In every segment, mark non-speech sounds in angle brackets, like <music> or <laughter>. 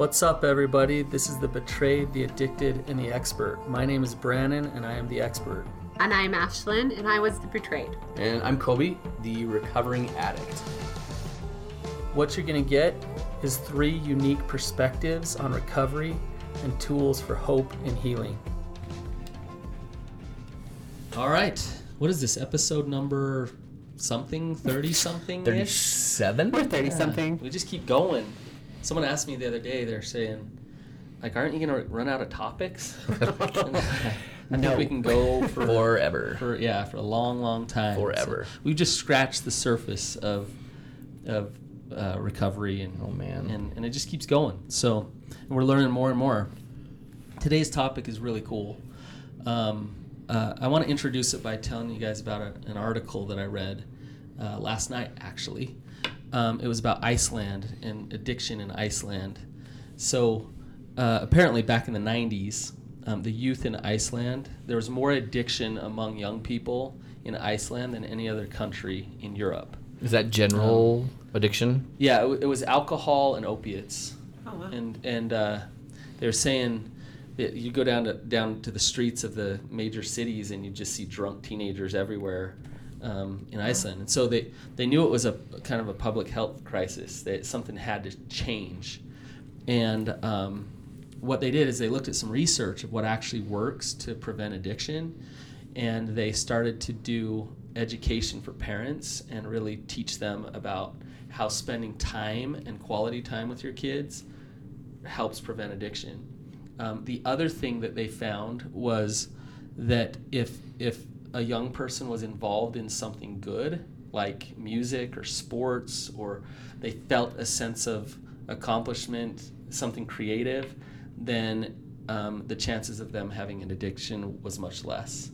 What's up, everybody? This is the Betrayed, the Addicted, and the Expert. My name is Brannon, and I am the expert. And I'm Ashlyn, and I was the betrayed. And I'm Kobe, the recovering addict. What you're going to get is three unique perspectives on recovery and tools for hope and healing. All right. What is this? Episode number something? 30 something? 37? We're 30 something. We just keep going. Someone asked me the other day, they're saying, like, aren't you going to run out of topics? <laughs> I think <laughs> we can go for Forever. for yeah for a long long time Forever. So we've just scratched the surface of of uh, recovery and Oh, man. and, and it just keeps going so we're learning more and more today's topic is really cool um, uh, i want to introduce it by telling you guys about a, an article that i read uh, last night actually um, it was about iceland and addiction in iceland so uh, apparently back in the 90s um, the youth in iceland there was more addiction among young people in iceland than any other country in europe Is that general addiction? yeah it, w- it was alcohol and opiates Oh, wow. and and uh, they were saying that you go down to down to the streets of the major cities and you just see drunk teenagers everywhere um, in Iceland. And so they they knew it was a kind of a public health crisis that something had to change. And um, what they did is they looked at some research of what actually works to prevent addiction, and they started to do education for parents and really teach them about how spending time and quality time with your kids helps prevent addiction. Um, the other thing that they found was that if if a young person was involved in something good, like music or sports, or they felt a sense of accomplishment, something creative, then um, the chances of them having an addiction was much less.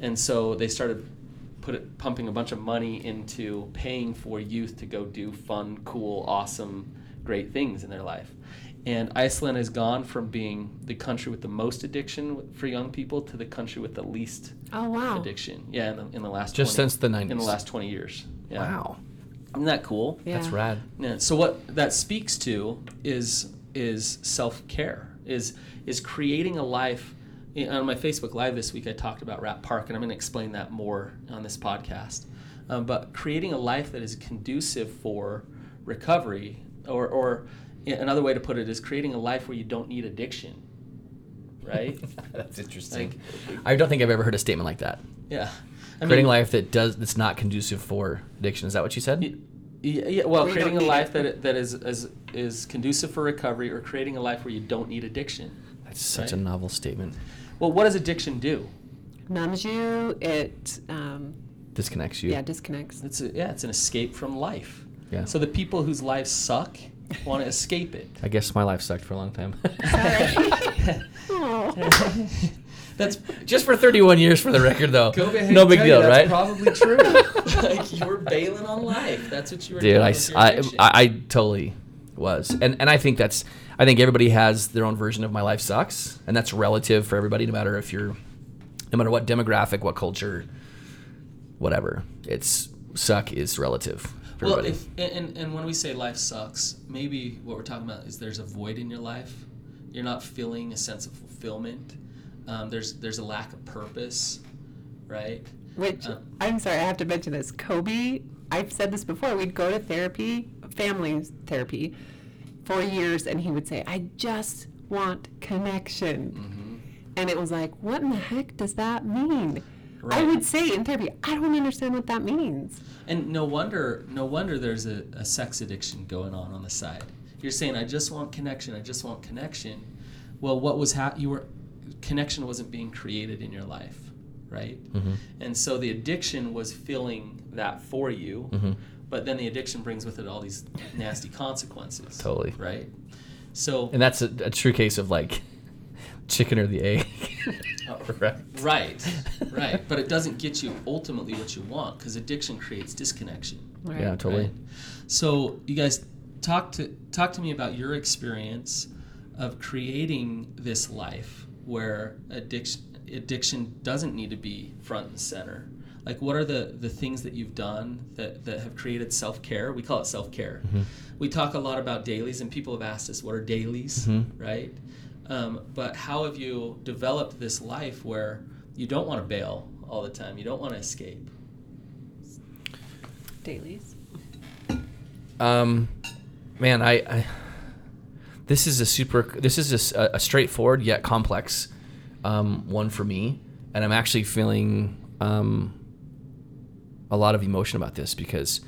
And so they started put it, pumping a bunch of money into paying for youth to go do fun, cool, awesome, great things in their life. And Iceland has gone from being the country with the most addiction for young people to the country with the least Oh, wow. addiction. Yeah, in the, in the last Just 20 since the 90s. In the last 20 years. Yeah. Wow. Isn't that cool? Yeah. That's rad. Yeah. So what that speaks to is is self care. Is is creating a life. in- On my Facebook Live this week, I talked about Rat Park, and I'm going to explain that more on this podcast. Um, but creating a life that is conducive for recovery, or or another way to put it is creating a life where you don't need addiction. Right? <laughs> That's interesting. Like- I don't think I've ever heard a statement like that. yeah. I Creating a life that does that's not conducive for addiction. Is that what you said? Y- Yeah, yeah, well, We creating a life that that is, is is conducive for recovery, or creating a life where you don't need addiction. That's such Right. a novel statement. Well, what does addiction do? Numbs you, it, um, Disconnects you. yeah, disconnects. It's a, yeah, it's an escape from life. Yeah. So the people whose lives suck want to escape it. I guess my life sucked for a long time. <laughs> <laughs> That's Just for 31 years, for the record, though. no big you deal, that's right? Probably true. <laughs> like you were bailing on life. That's what you were Dude, doing. I, I. I, I totally was. And, and I think that's, I think everybody has their own version of my life sucks. And that's relative for everybody, no matter if you're, no matter what demographic, what culture, whatever. It's, suck is relative well, everybody. if, and, and when we say life sucks, maybe what we're talking about is there's a void in your life. You're not feeling a sense of fulfillment. Um, there's there's a lack of purpose, right? Which, Uh, I'm sorry, I have to mention this. Kobe, I've said this before, we'd go to therapy, family therapy, for years, and he would say, I just want connection. Mm-hmm. And it was like, what in the heck does that mean? I would say in therapy, I don't understand what that means. And no wonder, no wonder there's a, a sex addiction going on on the side. You're saying, I just want connection. I just want connection. Well, what was hap- you were connection wasn't being created in your life, right? Mm-hmm. And so the addiction was filling that for you. Mm-hmm. But then the addiction brings with it all these nasty <laughs> consequences. Totally. Right. So And that's a, a true case of like chicken or the egg. <laughs> Oh, right. right, <laughs> right. But it doesn't get you ultimately what you want because addiction creates disconnection. Right. Yeah, totally. Right? So you guys talk to talk to me about your experience of creating this life where addiction addiction doesn't need to be front and center. like what are the the things that you've done that that have created self-care we call it self-care mm-hmm. we talk a lot about dailies and people have asked us what are dailies mm-hmm. right um, but how have you developed this life where you don't want to bail all the time you don't want to escape Dailies. Um, man, I, I this is a super. This is a straightforward yet complex um, one for me, and I'm actually feeling um, a lot of emotion about this because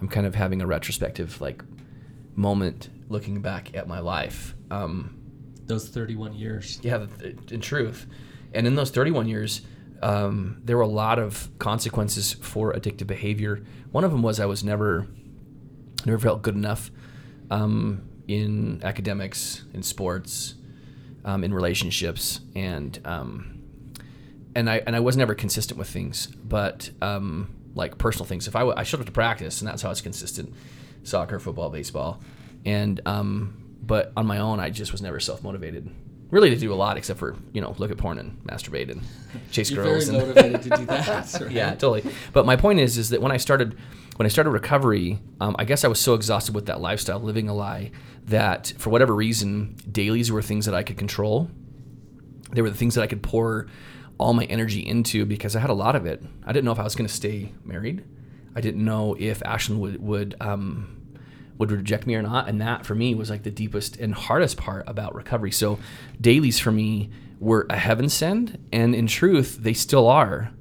I'm kind of having a retrospective like moment looking back at my life. Um, those 31 years yeah, in truth. And in those 31 years, um, there were a lot of consequences for addictive behavior. One of them was I was never, never felt good enough um, in academics, in sports, um, in relationships, and um, and I and I was never consistent with things, but um, like personal things. If I, w- I showed up to practice, and that's how it's consistent, soccer, football, baseball, and um, but on my own, I just was never self motivated. Really, to do a lot except for you know look at porn and masturbate and chase you're girls. very and motivated to do <laughs> that right? yeah, totally. But my point is, is that when I started, when I started recovery, um, I guess I was so exhausted with that lifestyle, living a lie, that for whatever reason, dailies were things that I could control. They were the things that I could pour all my energy into because I had a lot of it. I didn't know if I was going to stay married. I didn't know if Ashlyn would would um, would reject me or not, and that for me was like the deepest and hardest part about recovery. So, dailies for me were a heaven send, and in truth, they still are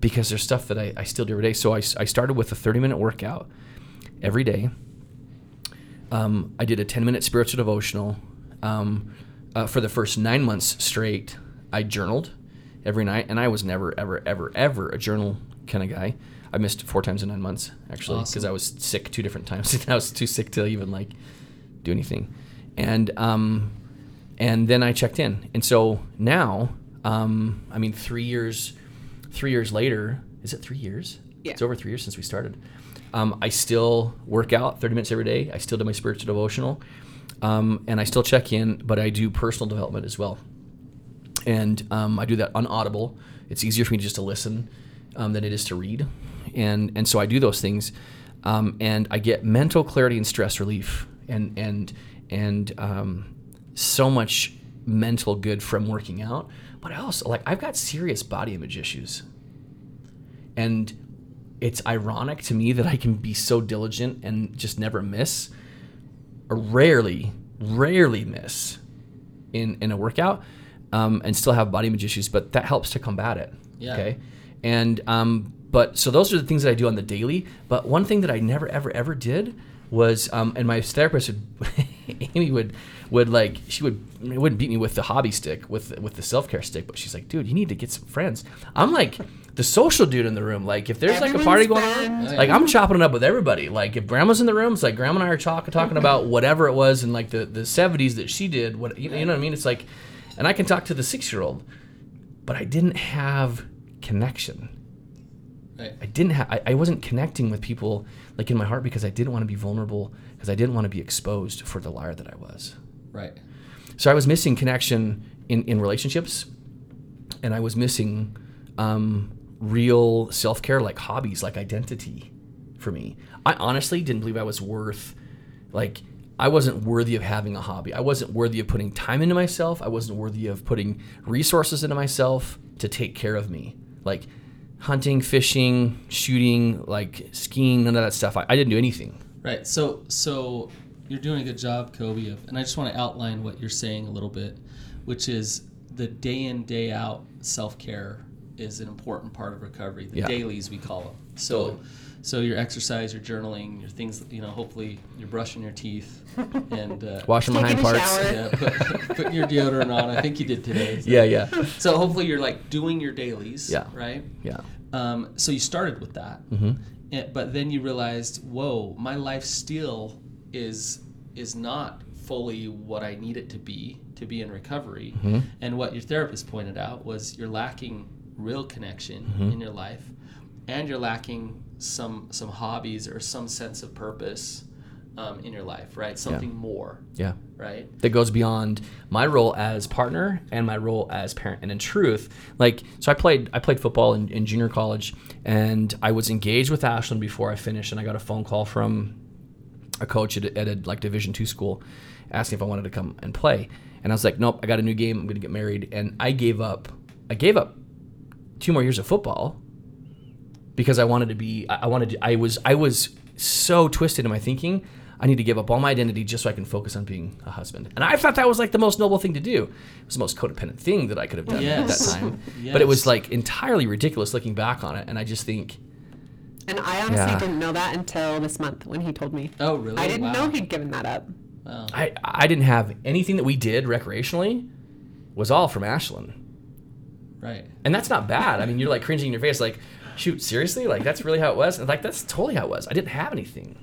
because there's stuff that I, I still do every day. So I, I started with a 30 minute workout every day. Um, I did a 10 minute spiritual devotional. Um, uh, for the first nine months straight, I journaled every night, and I was never, ever, ever, ever a journal kind of guy. I missed four times in nine months actually because Awesome. I was sick two different times. <laughs> I was too sick to even like do anything, and um, and then I checked in, and so now, um, I mean, three years, three years later, is it three years? Yeah. It's over three years since we started. Um, I still work out 30 minutes every day. I still do my spiritual devotional, um, and I still check in, but I do personal development as well and um, I do that on Audible. It's easier for me just to listen um, than it is to read, and and so I do those things, um, and I get mental clarity and stress relief, and and and um, so much mental good from working out. But I also like I've got serious body image issues, and it's ironic to me that I can be so diligent and just never miss, or rarely, rarely miss in in a workout um, and still have body image issues, but that helps to combat it. Yeah. Okay. And um, but so those are the things that I do on the daily. But one thing that I never ever ever did was, um, and my therapist would, <laughs> Amy would would like she would wouldn't beat me with the hobby stick with with the self care stick, but she's like, dude, you need to get some friends. I'm like the social dude in the room. Like if there's like a party going Everyone's on, like I'm chopping it up with everybody. Like if grandma's in the room, it's like grandma and I are talking talking about <laughs> whatever it was in like the the 70s that she did. What you know, you know what I mean? It's like, and I can talk to the six year old, but I didn't have connection. right I didn't have. I, I wasn't connecting with people like in my heart because I didn't want to be vulnerable because I didn't want to be exposed for the liar that I was. right So I was missing connection in, in relationships, and I was missing um, real self care, like hobbies, like identity for me. I honestly didn't believe I was worth, like, I wasn't worthy of having a hobby. I wasn't worthy of putting time into myself. I wasn't worthy of putting resources into myself to take care of me. Like, hunting, fishing, shooting, like skiing, none of that stuff. I, I didn't do anything. Right. So so you're doing a good job, Kobe, of, and I just want to outline what you're saying a little bit, which is the day in day out self care is an important part of recovery. The Yeah. dailies we call them. So. So your exercise, your journaling, your things, you know, hopefully you're brushing your teeth and uh, Washing my Taking parts. yeah, put, <laughs> putting your deodorant on. I think you did today. So. Yeah, yeah, So hopefully you're like doing your dailies. Yeah. Right. yeah. Um, so you started with that, hmm and, but then you realized, whoa, my life still is is not fully what I need it to be to be in recovery. Mhm. And what your therapist pointed out was you're lacking real connection Mhm. in your life, and you're lacking some some hobbies or some sense of purpose um, in your life, right? Something more, Yeah. right? that goes beyond my role as partner and my role as parent. And in truth, like so I played I played football in, in junior college and I was engaged with Ashlyn before I finished and I got a phone call from a coach at, a- at a like division two school asking if I wanted to come and play. And I was like, Nope, I got a new game, I'm gonna get married and I gave up I gave up two more years of football because I wanted to be I I wanted to, I was I was so twisted in my thinking I need to give up all my identity just so I can focus on being a husband. And I thought that was like the most noble thing to do. It was the most codependent thing that I could have done at that time. <laughs> But it was like entirely ridiculous looking back on it and I just think And I honestly Yeah. didn't know that until this month when he told me. Oh, really? I didn't Wow. know he'd given that up. Wow. I I didn't have anything that we did recreationally was all from Ashlyn. Right. And that's not bad. I mean, you're like cringing in your face, like, shoot, seriously? Like, that's really how it was? And like, that's totally how it was. I didn't have anything.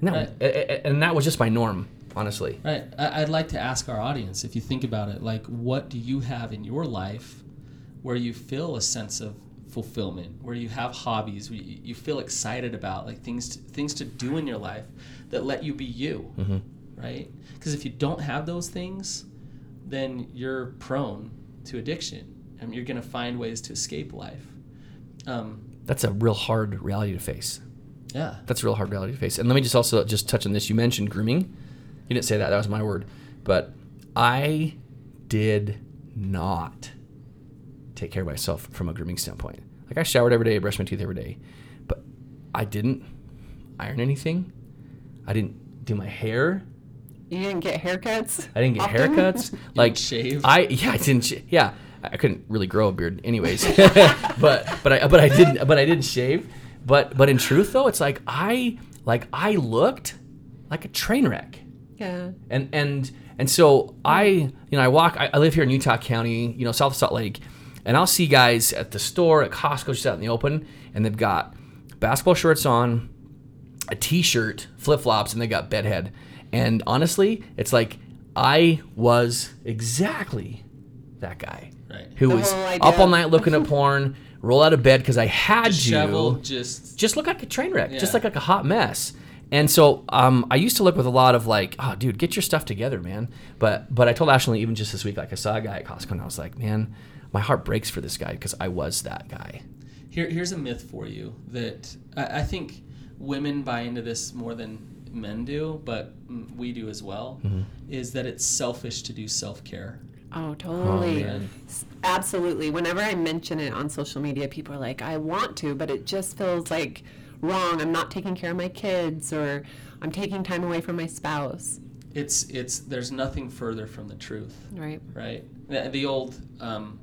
And that, Right. a- a- and that was just my norm, honestly. Right. I'd like to ask our audience, if you think about it, like, what do you have in your life where you feel a sense of fulfillment, where you have hobbies, where you, you feel excited about, like things to, things to do in your life that let you be you, Mm-hmm. right? Because if you don't have those things, then you're prone to addiction, and you're going to find ways to escape life. Um, That's a real hard reality to face. yeah. That's a real hard reality to face. And let me just also just touch on this. You mentioned grooming. You didn't say that. That was my word. But I did not take care of myself from a grooming standpoint. Like I showered every day, I brushed my teeth every day, but I didn't iron anything. I didn't do my hair. You didn't get haircuts? I didn't get often? haircuts. <laughs> like shave? I yeah, I didn't. Sh- yeah, I couldn't really grow a beard, anyways. <laughs> but but I but I didn't but I didn't shave. But but in truth though, it's like I like I looked like a train wreck. yeah. And and and so I you know I walk. I, I live here in Utah County, you know South of Salt Lake, and I'll see guys at the store at Costco just out in the open, and they've got basketball shorts on, a t-shirt, flip flops, and they got bedhead. And honestly, it's like I was exactly that guy Right. who The was up all night looking at <laughs> porn, roll out of bed because I had Disheveled, to just just look like a train wreck, just Yeah. like like a hot mess. And so um, I used to look with a lot of like, oh, dude, get your stuff together, man. But but I told Ashley even just this week, like I saw a guy at Costco, and I was like, man, my heart breaks for this guy because I was that guy. Here, here's a myth for you that I, I think women buy into this more than men do, but mm, we do as well. Mm-hmm. Is that it's selfish to do self care. Oh, totally. man. S- Absolutely. Whenever I mention it on social media, people are like, I want to, but it just feels like wrong. I'm not taking care of my kids or I'm taking time away from my spouse. It's it's there's nothing further from the truth, Right. right? The, the old, um,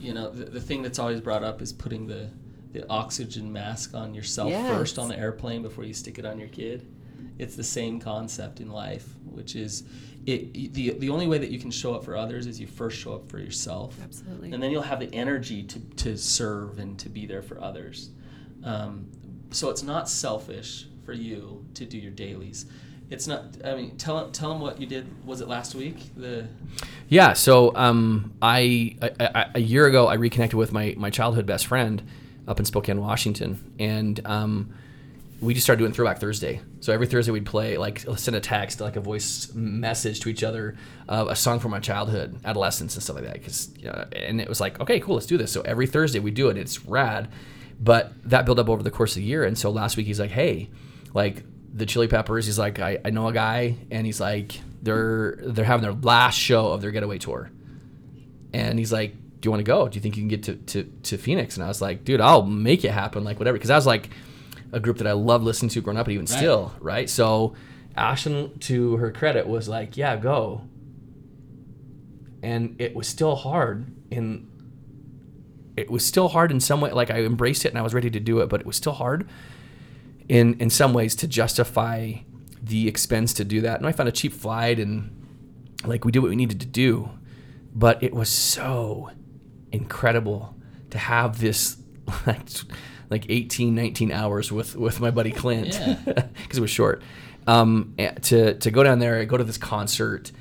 you know, the, the thing that's always brought up is putting the the oxygen mask on yourself Yes. first on the airplane before you stick it on your kid. It's the same concept in life, which is it the the only way that you can show up for others is you first show up for yourself. Absolutely. and then you'll have the energy to, to serve and to be there for others. Um, so it's not selfish for you to do your dailies. It's not. I mean, tell tell them what you did. Was it last week? The Yeah. So um, I, I, I a year ago I reconnected with my my childhood best friend up in Spokane, Washington, and um, we just started doing Throwback Thursday. So every Thursday we'd play like send a text, like a voice message to each other, uh, a song from my childhood, adolescence, and stuff like that. Because you know, and it was like, okay, cool, let's do this. So every Thursday we do it. It's rad. But that built up over the course of the year, and so last week he's like, hey, like the Chili Peppers. He's like, I, I know a guy, and he's like, they're they're having their last show of their getaway tour, and he's like, do you want to go? Do you think you can get to, to, to Phoenix? And I was like, dude, I'll make it happen, like whatever. Because I was like a group that I loved listening to growing up, and even Right. still, right? So Ashlyn, to her credit, was like, yeah, go. And it was still hard in it was still hard in some way like I embraced it and I was ready to do it, but it was still hard in in some ways to justify the expense to do that. And I found a cheap flight and like we did what we needed to do. But it was so incredible to have this <laughs> like like 18 19 hours with with my buddy Clint Yeah. <laughs> because it was short um, to to go down there go to this concert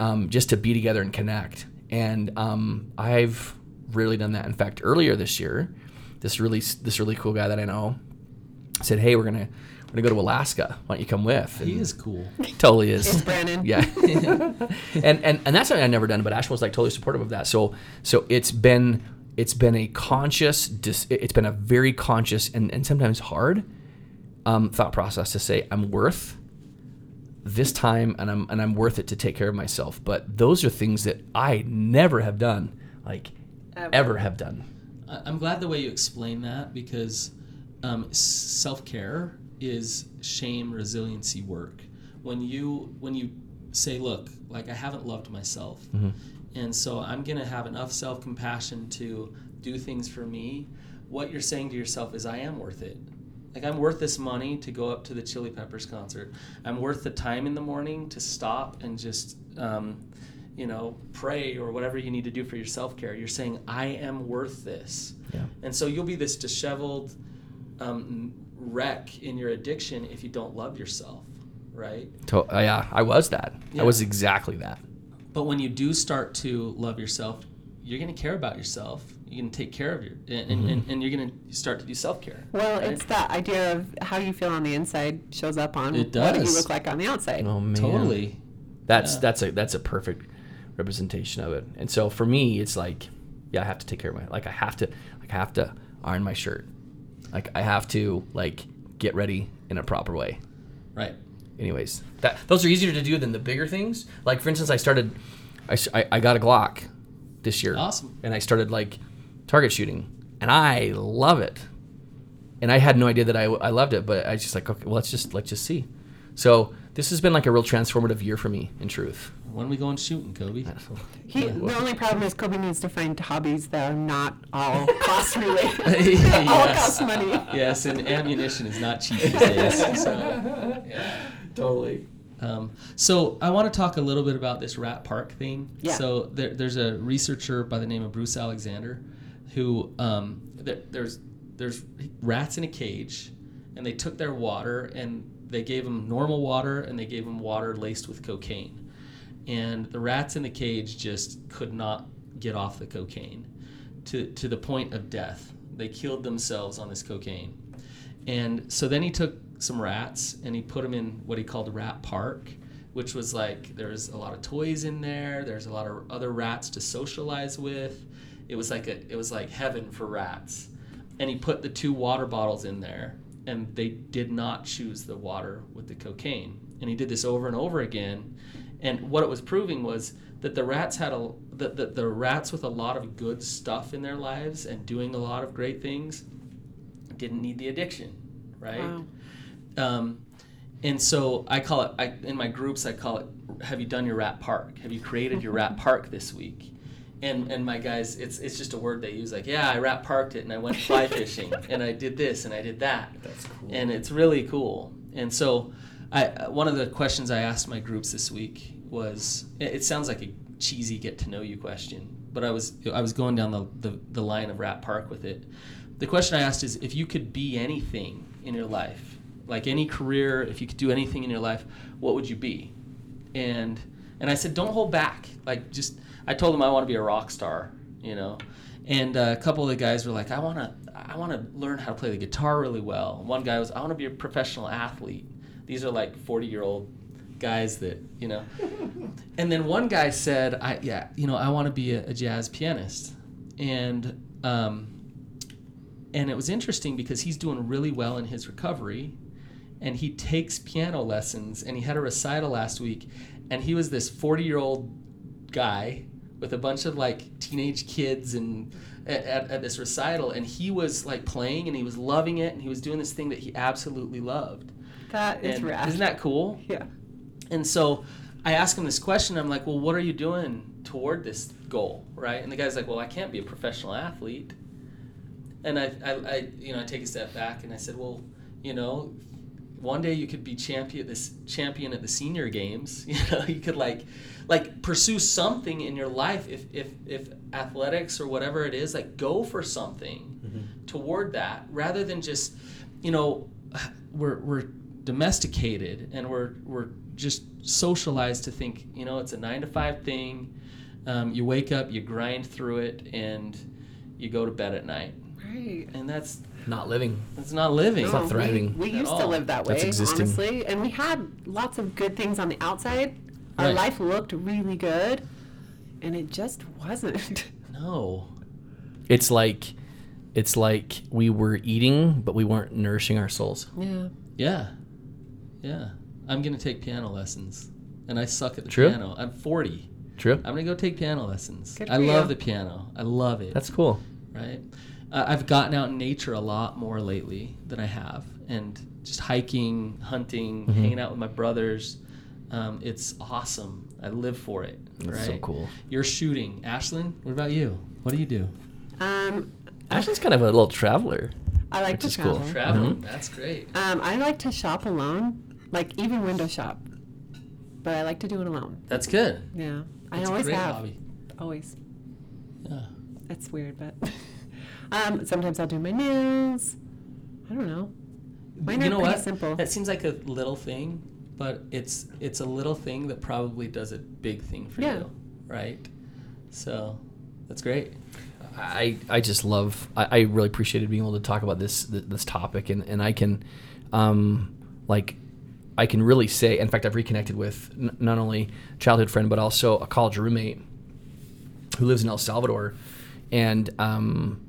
um, just to be together and connect and um, I've rarely done that in fact earlier this year this really this really cool guy that I know said hey we're gonna we're gonna go to Alaska. Why don't you come with? He is cool. He totally is. It's Brannon. Yeah. <laughs> and, and and that's something I've never done, but Ashton was like totally supportive of that. So so it's been it's been a conscious dis, it's been a very conscious and, and sometimes hard um, thought process to say I'm worth this time and I'm and I'm worth it to take care of myself. But those are things that I never have done, like Ever. ever have done. I- I'm glad the way you explain that because um, self care is shame resiliency work. When you when you say, "Look, like I haven't loved myself," and so I'm gonna have enough self compassion to do things for me. What you're saying to yourself is, "I am worth it." Like I'm worth this money to go up to the Chili Peppers concert. I'm worth the time in the morning to stop and just, um, you know, pray or whatever you need to do for your self care. You're saying I am worth this, Yeah. and so you'll be this disheveled um, wreck in your addiction if you don't love yourself, right? To, uh, yeah, I was that. Yeah. I was exactly that. But when you do start to love yourself, you're going to care about yourself. You're going to take care of your, and, and, and, mm-hmm. and you're going to start to do self care. Well, it's that idea of how you feel on the inside shows up on It what you look like on the outside. Oh man. totally. That's Yeah. that's a that's a perfect representation of it. And so for me, it's like, yeah, I have to take care of my like I have to like I have to iron my shirt. Like I have to like get ready in a proper way. Right. Anyways, that those are easier to do than the bigger things. Like for instance, I started, I, I got a Glock this year. Awesome. And I started like target shooting, and I love it. And I had no idea that I, I loved it, but I was just like, okay, well, let's just let's just see. So this has been like a real transformative year for me, in truth. When are we going shooting, Kobe? <laughs> He, the only problem is Kobe needs to find hobbies that are not all <laughs> cost related. <laughs> all Yes. cost money. yes, and ammunition is not cheap these days. So, yeah. Totally. Um, so I want to talk a little bit about this rat park thing. Yeah. So there, there's a researcher by the name of Bruce Alexander, who um, there, there's there's rats in a cage, and they took their water and they gave them normal water and they gave them water laced with cocaine, and the rats in the cage just could not get off the cocaine, to to the point of death. They killed themselves on this cocaine. And so then he took some rats and he put them in what he called rat park, which was like there's a lot of toys in there. There's a lot of other rats to socialize with. It was like a it was like heaven for rats. And he put the two water bottles in there, and they did not choose the water with the cocaine. And he did this over and over again. And what it was proving was that the rats had a the, the, the rats with a lot of good stuff in their lives and doing a lot of great things didn't need the addiction, right? Wow. Um, and so I call it I, in my groups. I call it. Have you done your rat park? Have you created your rat <laughs> park this week? And and my guys, it's it's just a word they use. Like, yeah, I rat parked it, and I went fly fishing, and I did this, and I did that. That's cool. And it's really cool. And so, I one of the questions I asked my groups this week was. It, it sounds like a cheesy get to know you question, but I was I was going down the, the the line of rat park with it. The question I asked is if you could be anything in your life, like any career, if you could do anything in your life, what would you be? And and I said, don't hold back. Like just, I told them I want to be a rock star, you know. And uh, a couple of the guys were like, I want to, I want to learn how to play the guitar really well. One guy was, I want to be a professional athlete. These are like 40 year old guys that, you know. <laughs> and then one guy said, I yeah, you know, I want to be a, a jazz pianist. And um, and it was interesting because he's doing really well in his recovery and he takes piano lessons and he had a recital last week and he was this 40 year old guy with a bunch of like teenage kids and at, at, this recital and he was like playing and he was loving it and he was doing this thing that he absolutely loved That is and rad. isn't that cool <laughs> Yeah. and so I asked him this question. I'm like, well, what are you doing toward this goal, right? And the guy's like, well, I can't be a professional athlete. And I, I, I you know, I take a step back and I said, well, you know, one day you could be champion this champion at the senior games. <laughs> You know, you could like, like pursue something in your life. If if if athletics or whatever it is, like go for something toward that rather than just, you know, <sighs> we're we're domesticated and we're we're just socialized to think you know it's a nine to five thing um, you wake up you grind through it and you go to bed at night Right. and that's Not living. It's not living. It's not thriving We, we used all. to live that way, That's existing. honestly, and we had lots of good things on the outside. Our Right. life looked really good, and it just wasn't. <laughs> No. It's like, it's like we were eating, but we weren't nourishing our souls. yeah. Yeah. Yeah. I'm gonna take piano lessons, and I suck at the True. piano. I'm 40. True. I'm gonna go take piano lessons. Good I love you. the piano. I love it. That's cool. right? Uh, I've gotten out in nature a lot more lately than I have, and just hiking, hunting, Mm-hmm. hanging out with my brothers. Um, it's awesome. I live for it. That's right? so cool. You're shooting, Ashlyn. What about you? What do you do? Um, Ashley's kind of a little traveler. I like Which to is cool. travel. Traveling. Mhm. That's great. Um, I like to shop alone, like even window shop, but I like to do it alone. That's good. Yeah, I That's a always great have. hobby. Always. Yeah. That's weird, but <laughs> um, sometimes I'll do my nails. I don't know. Mine you are know pretty what? simple. That seems like a little thing, but it's it's a little thing that probably does a big thing for Yeah. you, right? So that's great. I, I just love I, I really appreciated being able to talk about this this topic and, and I can um like I can really say in fact I've reconnected with n- not only a childhood friend but also a college roommate who lives in El Salvador and um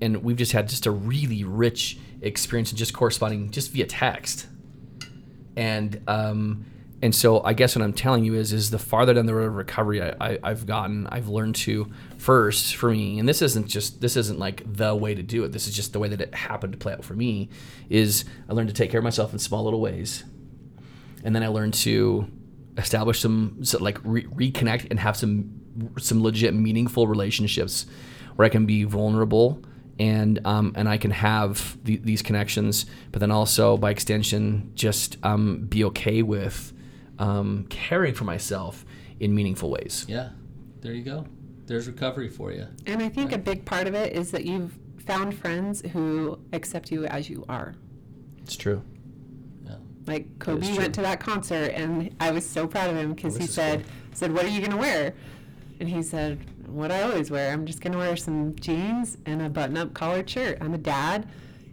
and we've just had just a really rich experience in just corresponding just via text and um, and so I guess what I'm telling you is is the farther down the road of recovery I, I, I've gotten, I've learned to first for me, and this isn't just this isn't like the way to do it. This is just the way that it happened to play out for me. Is I learned to take care of myself in small little ways, and then I learned to establish some so like re- reconnect and have some some legit meaningful relationships where I can be vulnerable and um, and I can have the, these connections, but then also by extension just um, be okay with um, caring for myself in meaningful ways. Yeah. There you go. There's recovery for you. And I think a big part of it is that you've found friends who accept you as you are. It's true. Yeah. Like Kobe went to that concert, and I was so proud of him because he said, cool. "said What are you gonna wear?" And he said, "What I always wear. I'm just gonna wear some jeans and a button-up collared shirt. I'm a dad,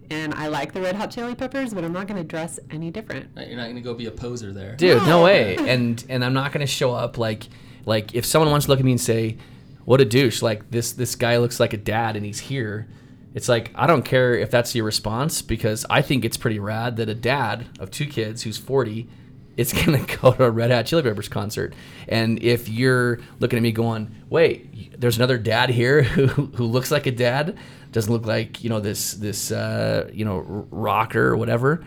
and I like the Red Hot Chili Peppers, but I'm not gonna dress any different." You're not going to go be a poser there. dude no No. way <laughs> and and i'm not gonna show up like like if someone wants to look at me and say what a douche like this this guy looks like a dad and he's here it's like i don't care if that's your response because i think it's pretty rad that a dad of two kids who's 40 is <laughs> gonna go to a red hot chili peppers concert. And if you're looking at me going wait there's another dad here <laughs> who, who looks like a dad doesn't look like you know this this uh, you know rocker or whatever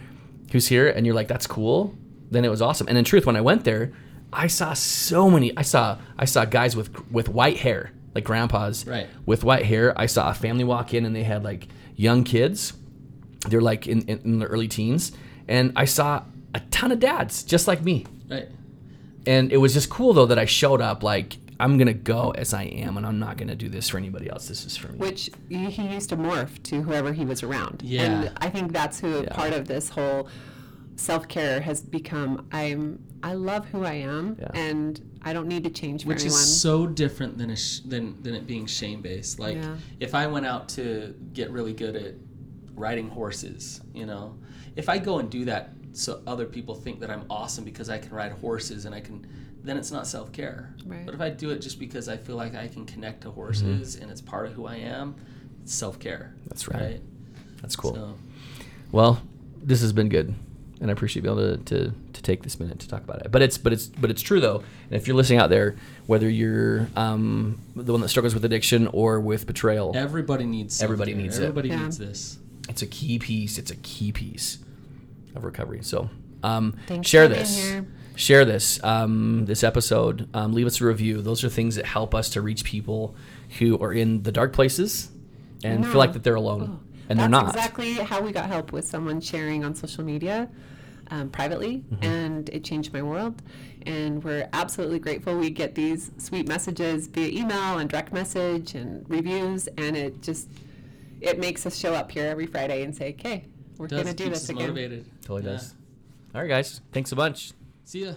who's here and you're like that's cool then it was awesome. And in truth when i went there i saw so many i saw i saw guys with with white hair like grandpas Right. with white hair. I saw a family walk in and they had like young kids. They're like in, in, in their early teens. And i saw a ton of dads just like me Right. and it was just cool though that i showed up like i'm gonna go as i am and i'm not gonna do this for anybody else this is for me which he he used to morph to whoever he was around. Yeah. And I think that's who Yeah. part of this whole self-care has become I'm I love who I am Yeah. and I don't need to change for Which anyone. is so different than a sh- than than it being shame based. Like Yeah. if I went out to get really good at riding horses, you know, if I go and do that so other people think that I'm awesome because I can ride horses and I can, then it's not self care. Right. But if I do it just because I feel like I can connect to horses and it's part of who I am, it's self care. That's right. that's cool So, Well, this has been good, and I appreciate being able to, to, to take this minute to talk about it. But it's but it's but it's true though. And if you're listening out there, whether you're um, the one that struggles with addiction or with betrayal, everybody needs Everybody self-care. needs it. Everybody Yeah. needs this. it's a key piece. It's a key piece of recovery. So um, share for being this. Share this um, this episode. Um, leave us a review. Those are things that help us to reach people who are in the dark places and know. feel like that they're alone, Oh, and they're not. exactly how we got help with someone sharing on social media um, privately, Mm-hmm. and it changed my world. And we're absolutely grateful. We get these sweet messages via email and direct message and reviews, and it just it makes us show up here every Friday and say, "Okay, we're going to do this again." motivated. Totally Yeah. does. All right, guys. Thanks a bunch. See ya.